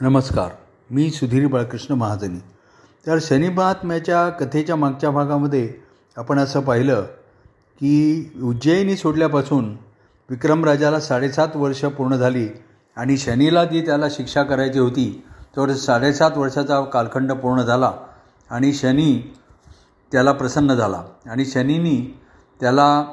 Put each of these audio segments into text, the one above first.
नमस्कार. मी सुधीर बाळकृष्ण महाजनी. तर शनी महात्म्याच्या कथेच्या मागच्या भागामध्ये आपण असं पाहिलं की उज्जैनी सोडल्यापासून विक्रमराजाला साडेसात वर्ष पूर्ण झाली आणि शनीला जी त्याला शिक्षा करायची होती तर साडेसात वर्षाचा कालखंड पूर्ण झाला आणि शनी त्याला प्रसन्न झाला. आणि शनीनी त्याला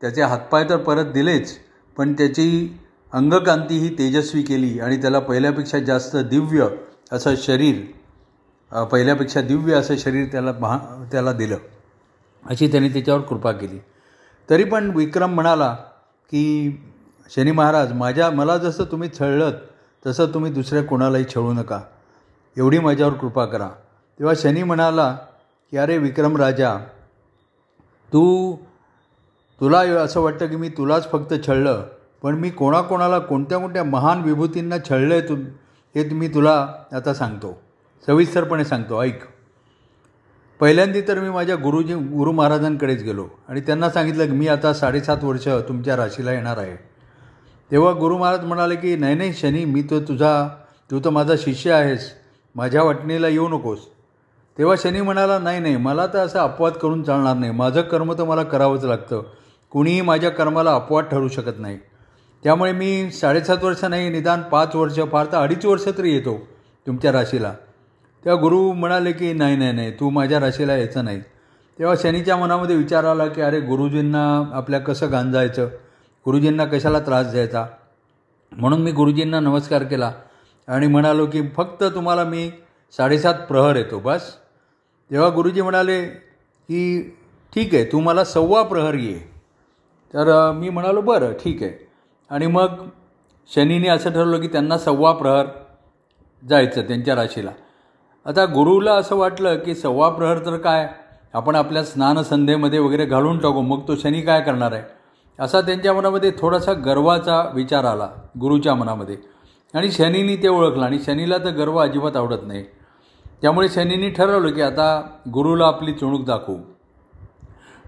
त्याचे हातपाय तर परत दिलेच पण त्याची अंगकांती ही तेजस्वी केली आणि त्याला पहिल्यापेक्षा जास्त दिव्य असं शरीर पहिल्यापेक्षा दिव्य असं शरीर त्याला महा त्याला दिलं. अशी त्याने त्याच्यावर कृपा केली. तरी पण विक्रम म्हणाला की शनी महाराज माझ्या मला जसं तुम्ही छळलत तसं तुम्ही दुसऱ्या कोणालाही छळू नका. एवढी माझ्यावर कृपा करा. तेव्हा शनी म्हणाला की अरे विक्रम राजा तू तुला असं वाटतं की मी तुलाच फक्त छळलं पण मी कोणाकोणाला कोणत्या कोणत्या महान विभूतींना छळलं आहे तू हे मी तुला आता सांगतो. सविस्तरपणे सांगतो. ऐक. पहिल्यांदी तर मी माझ्या गुरुजी गुरु महाराजांकडेच गेलो आणि त्यांना सांगितलं की मी आता साडेसात वर्ष तुमच्या राशीला येणार आहे. तेव्हा गुरु महाराज म्हणाले की नाही नाही शनी मी तो तुझा तू तर माझा शिष्य आहेस. माझ्या वाटणीला येऊ नकोस. तेव्हा शनी म्हणाला नाही नाही मला तर असं अपवाद करून चालणार नाही. माझं कर्म तर मला करावंच लागतं. कुणीही माझ्या कर्माला अपवाद ठरू शकत नाही. त्यामुळे मी साडेसात वर्ष नाही निदान पाच वर्ष फार तर अडीच वर्ष तरी येतो तुमच्या राशीला. तेव्हा गुरु म्हणाले की नाही नाही नाही तू माझ्या राशीला यायचं नाही. तेव्हा शनीच्या मनामध्ये विचार आला की अरे गुरुजींना आपल्या कसं गांजायचं? गुरुजींना कशाला त्रास द्यायचा? म्हणून मी गुरुजींना नमस्कार केला आणि म्हणालो की फक्त तुम्हाला मी साडेसात प्रहर येतो बस. तेव्हा गुरुजी म्हणाले की ठीक आहे तू मला सव्वा प्रहर ये. तर मी म्हणालो बरं ठीक आहे. आणि मग शनीने असं ठरवलं की त्यांना सव्वा प्रहर जायचं त्यांच्या राशीला. आता गुरुला असं वाटलं की सव्वा प्रहर तर काय? आपण आपल्या स्नानसंध्येमध्ये वगैरे घालून टाकू मग तो शनी काय करणार आहे? असा त्यांच्या मनामध्ये थोडासा गर्वाचा विचार आला गुरुच्या मनामध्ये. आणि शनीनी ते ओळखलं आणि शनीला तर गर्व अजिबात आवडत नाही. त्यामुळे शनीनी ठरवलं की आता गुरुला आपली चुणूक दाखवू.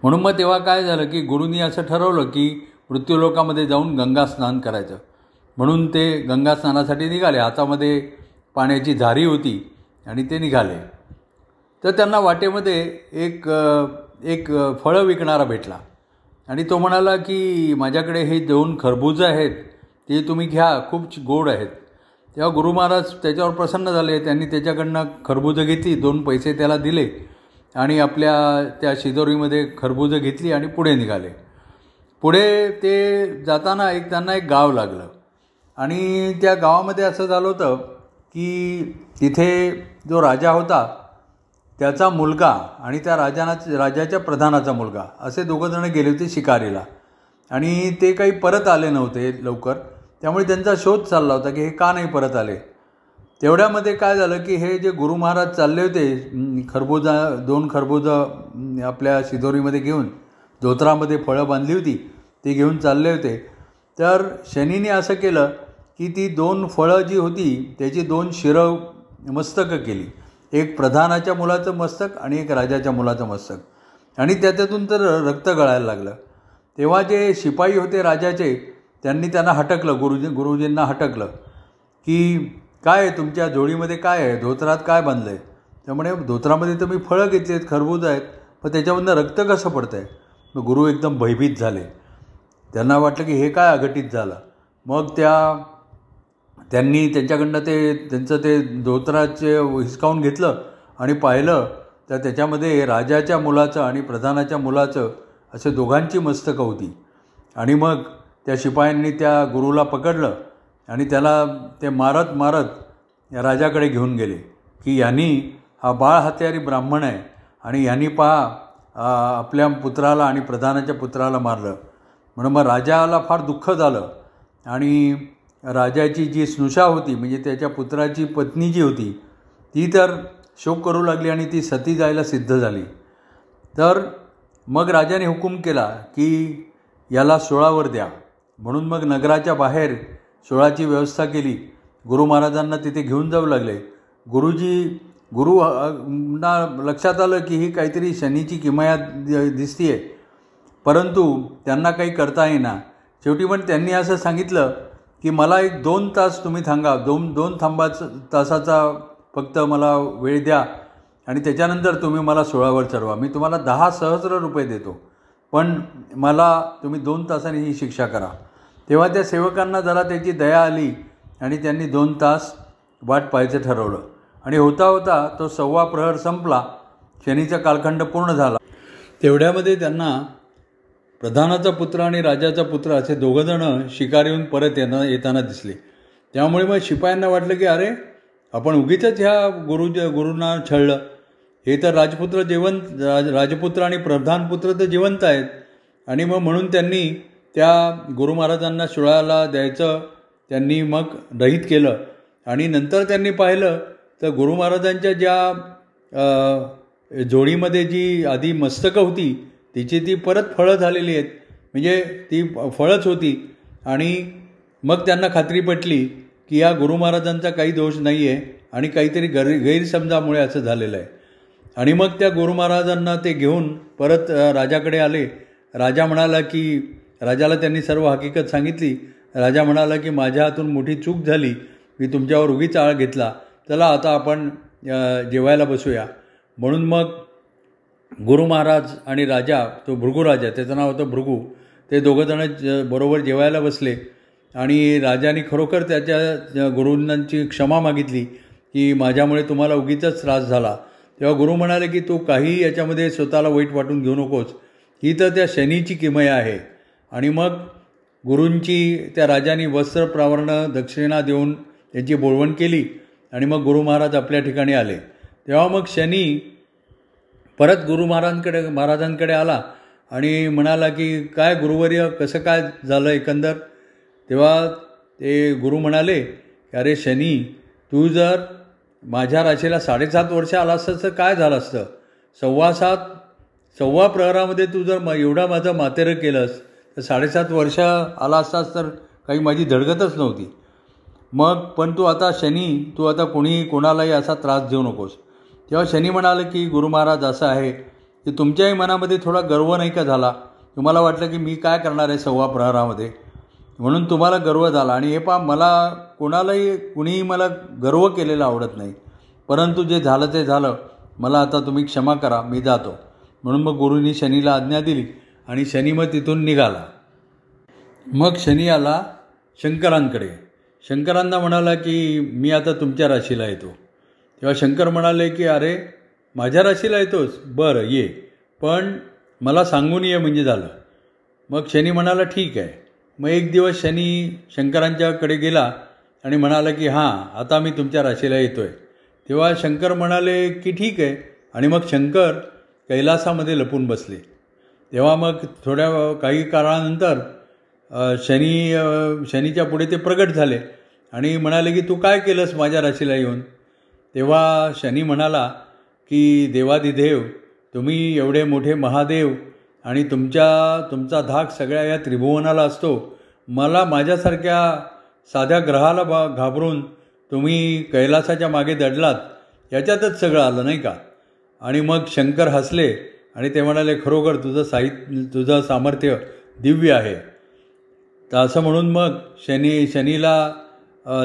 म्हणून मग तेव्हा काय झालं की गुरुनी असं ठरवलं की मृत्यूलोकामध्ये जाऊन गंगा स्नान करायचं. म्हणून ते गंगा स्नानासाठी निघाले. हातामध्ये पाण्याची झारी होती आणि ते निघाले. तर त्यांना वाटेमध्ये एक एक फळं विकणारा भेटला. आणि तो म्हणाला की माझ्याकडे हे दोन खरबूज आहेत. ते तुम्ही घ्या. खूप गोड आहेत. तेव्हा गुरु महाराज त्याच्यावर प्रसन्न झाले. त्यांनी त्याच्याकडनं खरबुजं घेतली. दोन पैसे त्याला दिले. आणि आपल्या त्या शिदोरीमध्ये खरबुजं घेतली आणि पुढे निघाले. पुढे ते जाताना एक त्यांना एक गाव लागलं. आणि त्या गावामध्ये असं झालं होतं की तिथे जो राजा होता त्याचा मुलगा आणि त्या राजाना राजाच्या प्रधानाचा मुलगा असे दोघंजणं गेले होते शिकारीला. आणि ते काही परत आले नव्हते लवकर. त्यामुळे त्यांचा शोध चालला होता की हे का नाही परत आले. तेवढ्यामध्ये काय झालं की हे जे गुरु महाराज चालले होते खरबुजा दोन खरबुजं आपल्या शिदोरीमध्ये घेऊन धोत्रामध्ये फळं बांधली होती ती घेऊन चालले होते. तर शनीने असं केलं की ती दोन फळं जी होती त्याची दोन शिरं मस्तकं केली. एक प्रधानाच्या मुलाचं मस्तक आणि एक राजाच्या मुलाचं मस्तक. आणि त्याच्यातून तर रक्त गळायला लागलं. तेव्हा जे शिपाई होते राजाचे त्यांनी त्यांना हटकलं गुरुजी गुरुजींना हटकलं की काय आहे तुमच्या जोडीमध्ये काय आहे? धोत्रात काय बांधलं आहे त्यामुळे धोत्रामध्ये तर मी फळं घेतली आहेत खरबूज आहेत पण त्याच्यामधनं रक्त कसं पडतं आहे मग गुरु एकदम भयभीत झाले. त्यांना वाटलं की हे काय अघटित झालं. मग त्या त्यांनी त्यांच्याकडनं ते त्यांचं ते धोतराचे हिसकावून घेतलं आणि पाहिलं तर त्याच्यामध्ये राजाच्या मुलाचं आणि प्रधानाच्या मुलाचं असे दोघांची मस्तकं होती. आणि मग त्या शिपायांनी त्या गुरुला पकडलं आणि त्याला ते मारत मारत या राजाकडे घेऊन गेले की यांनी हा बाळ हत्यारी ब्राह्मण आहे आणि यांनी पहा आपल्या पुत्राला आणि प्रधानाच्या पुत्राला मारलं. म्हणून मग राजाला फार दुःख झालं. आणि राजाची जी स्नुषा होती म्हणजे त्याच्या पुत्राची पत्नी जी होती ती तर शोक करू लागली आणि ती सती जायला सिद्ध झाली. तर मग राजाने हुकूम केला की याला सोळावर द्या. म्हणून मग नगराच्या बाहेर सोळाची व्यवस्था केली. गुरु महाराजांना तिथे घेऊन जाऊ लागले. गुरुजी गुरु ना लक्षात आलं की ही काहीतरी शनीची किमयात दिसती आहे परंतु त्यांना काही करता येईना. शेवटी पण त्यांनी असं सांगितलं की मला एक दोन तास तुम्ही थांबा. दोन दोन थांबाचं तासाचा फक्त मला वेळ द्या आणि त्याच्यानंतर तुम्ही मला सोळावर चढवा. मी तुम्हाला दहा सहस्र रुपये देतो. पण मला तुम्ही दोन तासांनी ही शिक्षा करा. तेव्हा त्या सेवकांना जरा त्याची दया आली आणि त्यांनी दोन तास वाट पाहायचं ठरवलं. आणि होता होता तो सव्वा प्रहर संपला. शनीचा कालखंड पूर्ण झाला. तेवढ्यामध्ये त्यांना प्रधानाचा पुत्र आणि राजाचा पुत्र असे दोघंजणं शिकार येऊन परत येणं येताना दिसले. त्यामुळे मग शिपायांना वाटलं की अरे आपण उगीच ह्या गुरु गुरूंना छळलं. हे तर राजपुत्र जिवंत राज राजपुत्र आणि प्रधानपुत्र तर जिवंत आहेत. आणि मग म्हणून त्यांनी त्या गुरु महाराजांना शिळाला द्यायचं. त्यांनी मग रहित केलं. आणि नंतर त्यांनी पाहिलं तर गुरु महाराजांच्या ज्या जोडीमध्ये जी आधी मस्तकं होती तिची ती परत फळं झालेली आहेत. म्हणजे ती फळंच होती. आणि मग त्यांना खात्री पटली की या गुरु महाराजांचा काही दोष नाही आहे आणि काहीतरी गैर गैरसमजामुळे असं झालेलं आहे. आणि मग त्या गुरु महाराजांना ते घेऊन परत राजाकडे आले. राजा म्हणाला की राजाला त्यांनी सर्व हकीकत सांगितली. राजा म्हणाला की माझ्या हातून मोठी चूक झाली. मी तुमच्यावर उगीच आळ घेतला. चला आता आपण जेवायला बसूया. म्हणून मग गुरु महाराज आणि राजा तो भृगू राजा त्याचं नाव होतं भृगू ते दोघंजणं बरोबर जेवायला बसले. आणि राजाने खरोखर त्याच्या गुरुंची क्षमा मागितली की माझ्यामुळे तुम्हाला उगीच त्रास झाला. तेव्हा गुरु म्हणाले की तू काही याच्यामध्ये स्वतःला वाईट वाटून घेऊ नकोस. ही तर त्या शनीची किमया आहे. आणि मग गुरूंची त्या राजाने वस्त्र प्रावरणं दक्षिणा देऊन त्यांची बोळवण केली. आणि मग गुरु महाराज आपल्या ठिकाणी आले. तेव्हा मग शनी परत गुरु महाराजांकडे महाराजांकडे आला आणि म्हणाला की काय गुरुवर्य कसं काय झालं एकंदर? तेव्हा ते गुरु म्हणाले की अरे शनी तू जर माझ्या राशीला साडेसात वर्ष आला असतं तर काय झालं असतं? सव्वा सात सव्वा प्रहरामध्ये तू जर म एवढा माझं मातेरं केलंस तर साडेसात वर्ष आला असतास तर काही माझी धडगतच नव्हती. मग पण तू आता शनी तू आता कोणी कोणालाही असा त्रास देऊ नकोस. तेव्हा शनी म्हणाले की गुरु महाराज असं आहे. की तुमच्याही मनामध्ये थोडा गर्व नाही का झाला? तुम्हाला वाटलं की मी काय करणार आहे सव्वा प्रहरामध्ये? म्हणून तुम्हाला गर्व झाला. आणि हे पा मला कोणालाही कुणीही मला गर्व केलेला आवडत नाही. परंतु जे झालं ते झालं. मला आता तुम्ही क्षमा करा मी जातो. म्हणून मग गुरुनी शनीला आज्ञा दिली आणि शनी मग तिथून निघाला. मग शनी आला शंकरांकडे. शंकरांना म्हणाला की मी आता तुमच्या राशीला येतो. तेव्हा शंकर म्हणाले की अरे माझ्या राशीला येतोच बरं ये. पण मला सांगून ये म्हणजे झालं. मग शनी म्हणाला ठीक आहे. मग एक दिवस शनी शंकरांच्याकडे गेला आणि म्हणाला की हां आता मी तुमच्या राशीला येतो आहे तेव्हा शंकर म्हणाले की ठीक आहे. आणि मग शंकर कैलासामध्ये लपून बसले. तेव्हा मग थोड्या काही काळानंतर शनी शनीच्या पुढे ते प्रगट झाले. आणि म्हणाले की तू काय केलंस माझ्या राशीला येऊन? तेव्हा शनी म्हणाला की देवादिदेव तुम्ही एवढे मोठे महादेव आणि तुमच्या तुमचा धाक सगळ्या या त्रिभुवनाला असतो. मला माझ्यासारख्या साध्या ग्रहाला बा घाबरून तुम्ही कैलासाच्या मागे दडलात. याच्यातच सगळं आलं नाही का? आणि मग शंकर हसले आणि ते म्हणाले खरोखर तुझं साहित्य तुझं सामर्थ्य दिव्य आहे. तर असं म्हणून मग शनी शनीला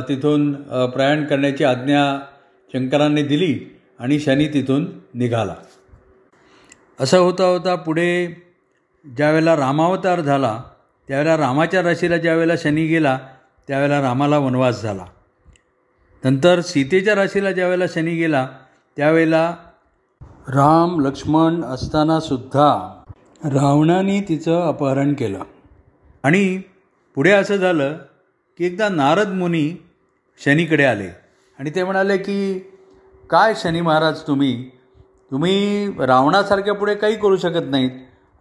तिथून प्रयाण करण्याची आज्ञा शंकरांनी दिली आणि शनी तिथून निघाला. असं होता होता पुढे ज्यावेळेला रामावतार झाला त्यावेळेला रामाच्या राशीला ज्यावेळेला शनी गेला त्यावेळेला रामाला वनवास झाला. नंतर सीतेच्या राशीला ज्यावेळेला शनी गेला त्यावेळेला राम लक्ष्मण असतानासुद्धा रावणाने तिचं अपहरण केलं. आणि पुढे असं झालं की एकदा नारद मुनी शनीकडे आले आणि ते म्हणाले की काय शनी महाराज तुम्ही? तुम्ही रावणासारख्या पुढे काही करू शकत नाहीत.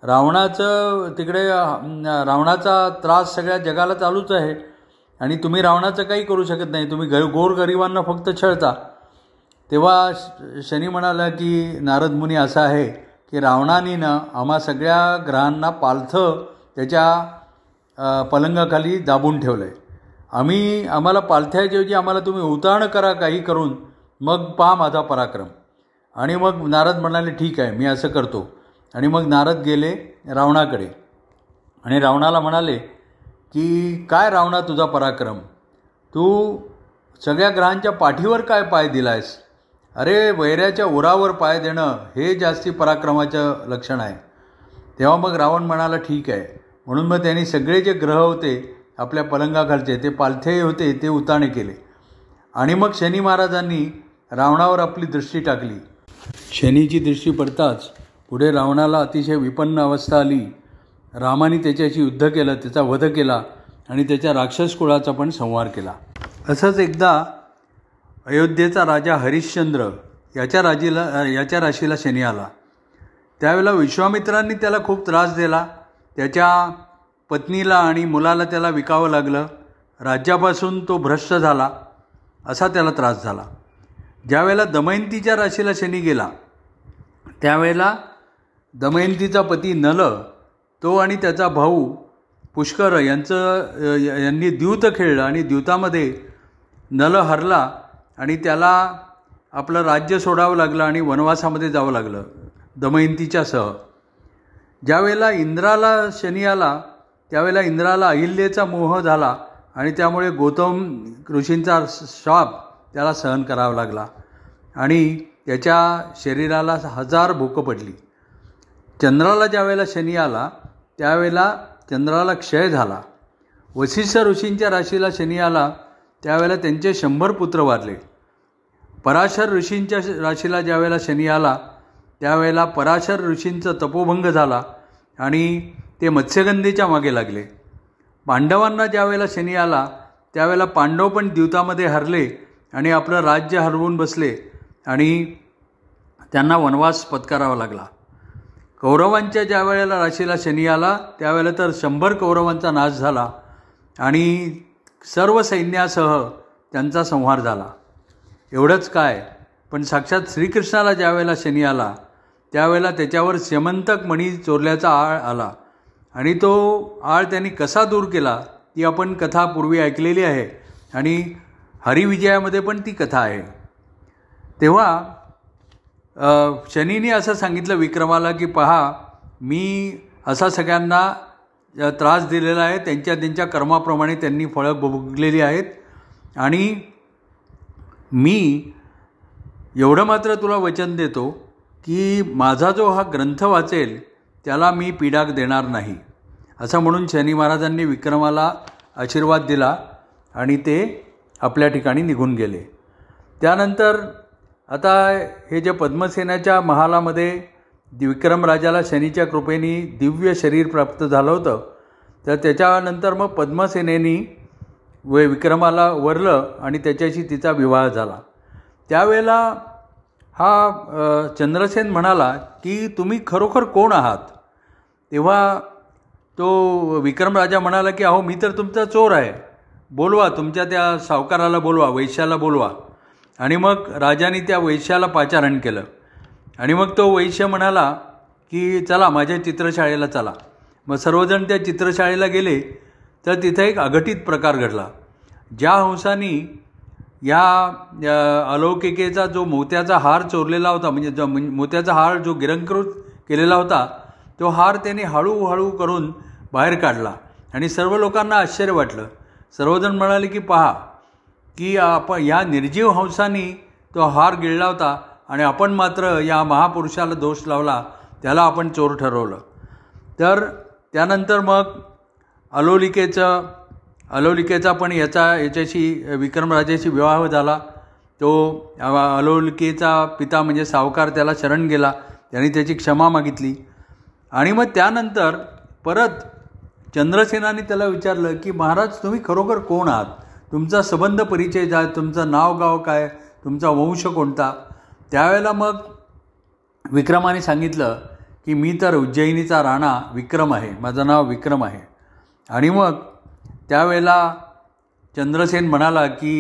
रावणाचं तिकडे रावणाचा त्रास सगळ्या जगाला चालूच आहे आणि तुम्ही रावणाचं काही करू शकत नाही. तुम्ही ग गोरगरिबांना फक्त छळता. तेव्हा शनी म्हणाला की नारद मुनी असं आहे की रावणानीनं आम्हा सगळ्या ग्रहांना पालथं त्याच्या पलंगाखाली दाबून ठेवलं आहे आम्ही आम्हाला पालथ्याऐवजी आम्हाला तुम्ही उताण करा काही करून मग पहा माझा पराक्रम. आणि मग नारद म्हणाले ठीक आहे मी असं करतो. आणि मग नारद गेले रावणाकडे. आणि रावणाला म्हणाले की काय रावणा तुझा पराक्रम? तू सगळ्या ग्रहांच्या पाठीवर काय पाय दिला आहेस अरे वैऱ्याच्या उरावर पाय देणं हे जास्ती पराक्रमाचं लक्षण आहे. तेव्हा मग रावण म्हणाला ठीक आहे. म्हणून मग त्यांनी सगळे जे ग्रह होते आपल्या पलंगाखालचे ते पालथेही होते ते उताणे केले. आणि मग शनी महाराजांनी रावणावर आपली दृष्टी टाकली. शनीची दृष्टी पडताच पुढे रावणाला अतिशय विपन्न अवस्था आली. रामाने त्याच्याशी युद्ध केलं त्याचा वध केला आणि त्याच्या राक्षस कुळाचा पण संहार केला. असंच एकदा अयोध्येचा राजा हरिश्चंद्र याच्या राजीला याच्या राशीला शनी आला. त्यावेळेला विश्वामित्रांनी त्याला खूप त्रास दिला. त्याच्या पत्नीला आणि मुलाला त्याला विकावं लागलं राज्यापासून तो भ्रष्ट झाला असा त्याला त्रास झाला. ज्यावेळेला दमयंतीच्या राशीला शनी गेला त्यावेळेला दमयंतीचा पती नल तो आणि त्याचा भाऊ पुष्कर यांचं यांनी द्यूत खेळलं आणि द्यूतामध्ये नल हरला आणि त्याला आपलं राज्य सोडावं लागलं आणि वनवासामध्ये जावं लागलं दमयंतीच्या सह. ज्यावेळेला इंद्राला शनी आला त्यावेळेला इंद्राला अहिल्येचा मोह झाला आणि त्यामुळे गौतम ऋषींचा श्वाप त्याला सहन करावा लागला. आणि त्याच्या शरीराला हजार भूकं पडली. चंद्राला ज्यावेळेला शनी आला त्यावेळेला चंद्राला क्षय झाला. वशिष्ठ ऋषींच्या राशीला शनी आला त्यावेळेला त्यांचे शंभर पुत्र वारले. पराशर ऋषींच्या राशीला ज्यावेळेला शनी आला त्यावेळेला पराशर ऋषींचा तपोभंग झाला आणि ते मत्स्यगंधेच्या मागे लागले. पांडवांना ज्यावेळेला शनी आला त्यावेळेला पांडव पण द्यूतामध्ये हरले आणि आपलं राज्य हरवून बसले आणि त्यांना वनवास पत्करावा लागला. कौरवांच्या ज्या वेळेला राशीला शनी आला त्यावेळेला तर शंभर कौरवांचा नाश झाला आणि सर्व सैन्यासह त्यांचा संहार झाला. एवढंच काय पण साक्षात श्रीकृष्णाला ज्यावेळेला शनी आला त्यावेळेला त्याच्यावर श्यमंतक मणी चोरल्याचा आळ आला. आणि तो आळ त्यांनी कसा दूर केला ती आपण कथा पूर्वी ऐकलेली आहे. आणि हरिविजयामध्ये पण ती कथा आहे. तेव्हा शनीने असं सांगितलं विक्रमाला की पहा मी असा सगळ्यांना त्रास दिलेला आहे. त्यांच्या त्यांच्या कर्माप्रमाणे त्यांनी फळं भोगलेली आहेत. आणि मी एवढं मात्र तुला वचन देतो की माझा जो हा ग्रंथ वाचेल त्याला मी पीडाक देणार नाही. असं म्हणून शनी महाराजांनी विक्रमाला आशीर्वाद दिला आणि ते आपल्या ठिकाणी निघून गेले. त्यानंतर आता हे जे पद्मसेनाच्या महालामध्ये विक्रम राजाला शनीच्या कृपेने दिव्य शरीर प्राप्त झालं होतं तर त्याच्यानंतर मग पद्मसेनेनी व विक्रमाला वरलं आणि त्याच्याशी तिचा विवाह झाला. त्यावेळेला हा चंद्रसेन म्हणाला की तुम्ही खरोखर कोण आहात? तेव्हा तो विक्रम राजा म्हणाला की अहो मी तर तुमचा चोर आहे. बोलवा तुमच्या त्या सावकाराला बोलवा वैश्याला बोलवा. आणि मग राजाने त्या वैश्याला पाचारण केलं. आणि मग तो वैश्य म्हणाला की चला माझ्या चित्रशाळेला चला. मग सर्वजण त्या चित्रशाळेला गेले. तर तिथे एक अघटित प्रकार घडला. ज्या हंसानी या अलौकिकेचा जो मोत्याचा हार चोरलेला होता म्हणजे जो मोत्याचा हार जो गिरंकृत केलेला होता तो हार त्याने हळूहळू करून बाहेर काढला. आणि सर्व लोकांना आश्चर्य वाटलं. सर्वजण म्हणाले की पहा की आपण या निर्जीव हंसानी तो हार गिळला होता आणि आपण मात्र या महापुरुषाला दोष लावला त्याला आपण चोर ठरवलं. तर त्यानंतर मग अलोलिकेचं अलोलिकेचा पण याचा याच्याशी विक्रमराजाशी विवाह झाला. तो अलोलिकेचा पिता म्हणजे सावकार त्याला शरण गेला. त्याने त्याची क्षमा मागितली. आणि मग त्यानंतर परत चंद्रसेनाने त्याला विचारलं की महाराज तुम्ही खरोखर कोण आहात? तुमचा संबंध परिचय जा तुमचं नाव गाव काय? तुमचा वंश कोणता? त्यावेळेला मग विक्रमाने सांगितलं की मी तर उज्जैनीचा राणा विक्रम आहे. माझं नाव विक्रम आहे. आणि मग त्यावेळेला चंद्रसेन म्हणाला की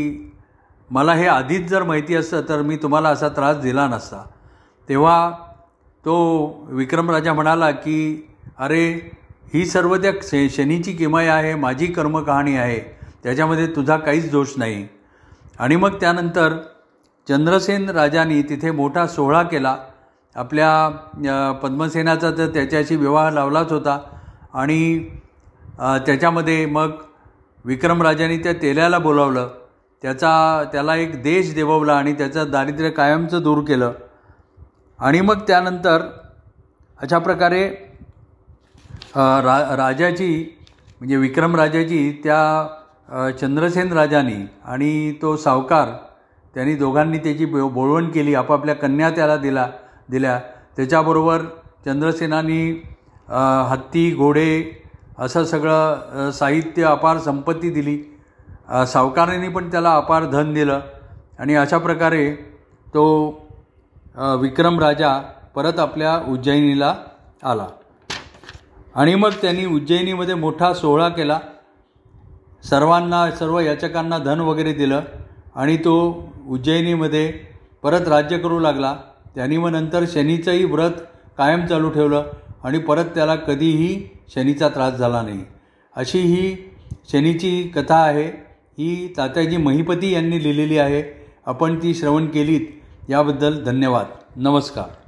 मला हे आधीच जर माहिती असतं तर मी तुम्हाला असा त्रास दिला नसता. तेव्हा तो विक्रमराजा म्हणाला की अरे ही सर्व त्या शे शनीची किमय आहे माझी कर्मकहाणी आहे त्याच्यामध्ये तुझा काहीच दोष नाही. आणि मग त्यानंतर चंद्रसेन राजांनी तिथे मोठा सोहळा केला. आपल्या पद्मसेनाचा तर त्याच्याशी विवाह लावलाच होता. आणि त्याच्यामध्ये मग विक्रमराजाने त्या तेल्याला बोलावलं. त्याचा त्याला एक देश देववला आणि त्याचं दारिद्र्य कायमचं दूर केलं. आणि मग त्यानंतर अशा प्रकारे रा राजाची म्हणजे विक्रमराजाची त्या चंद्रसेन राजानी आणि तो सावकार त्यांनी दोघांनी त्याची बो बोळवण केली आपापल्या कन्या त्याला दिला दिल्या. त्याच्याबरोबर चंद्रसेनानी हत्ती घोडे असं सगळं साहित्य अपार संपत्ती दिली. सावकारांनी पण त्याला अपार धन दिलं. आणि अशा प्रकारे तो विक्रम राजा परत आपल्या उज्जैनीला आला. आणि मग त्यांनी उज्जैनीमध्ये मोठा सोहळा केला. सर्वांना सर्व याचकांना धन वगैरे दिलं. आणि तो उज्जैनीमध्ये परत राज्य करू लागला. त्यांनी मग नंतर शनीचंही व्रत कायम चालू ठेवलं. आणि परत त्याला कधीही शनीचा त्रास झाला नाही. अशी ही शनीची कथा आहे. ही तात्याजी महिपती यांनी लिहिलेली आहे. आपण ती श्रवण केलीत. याबद्दल धन्यवाद. नमस्कार.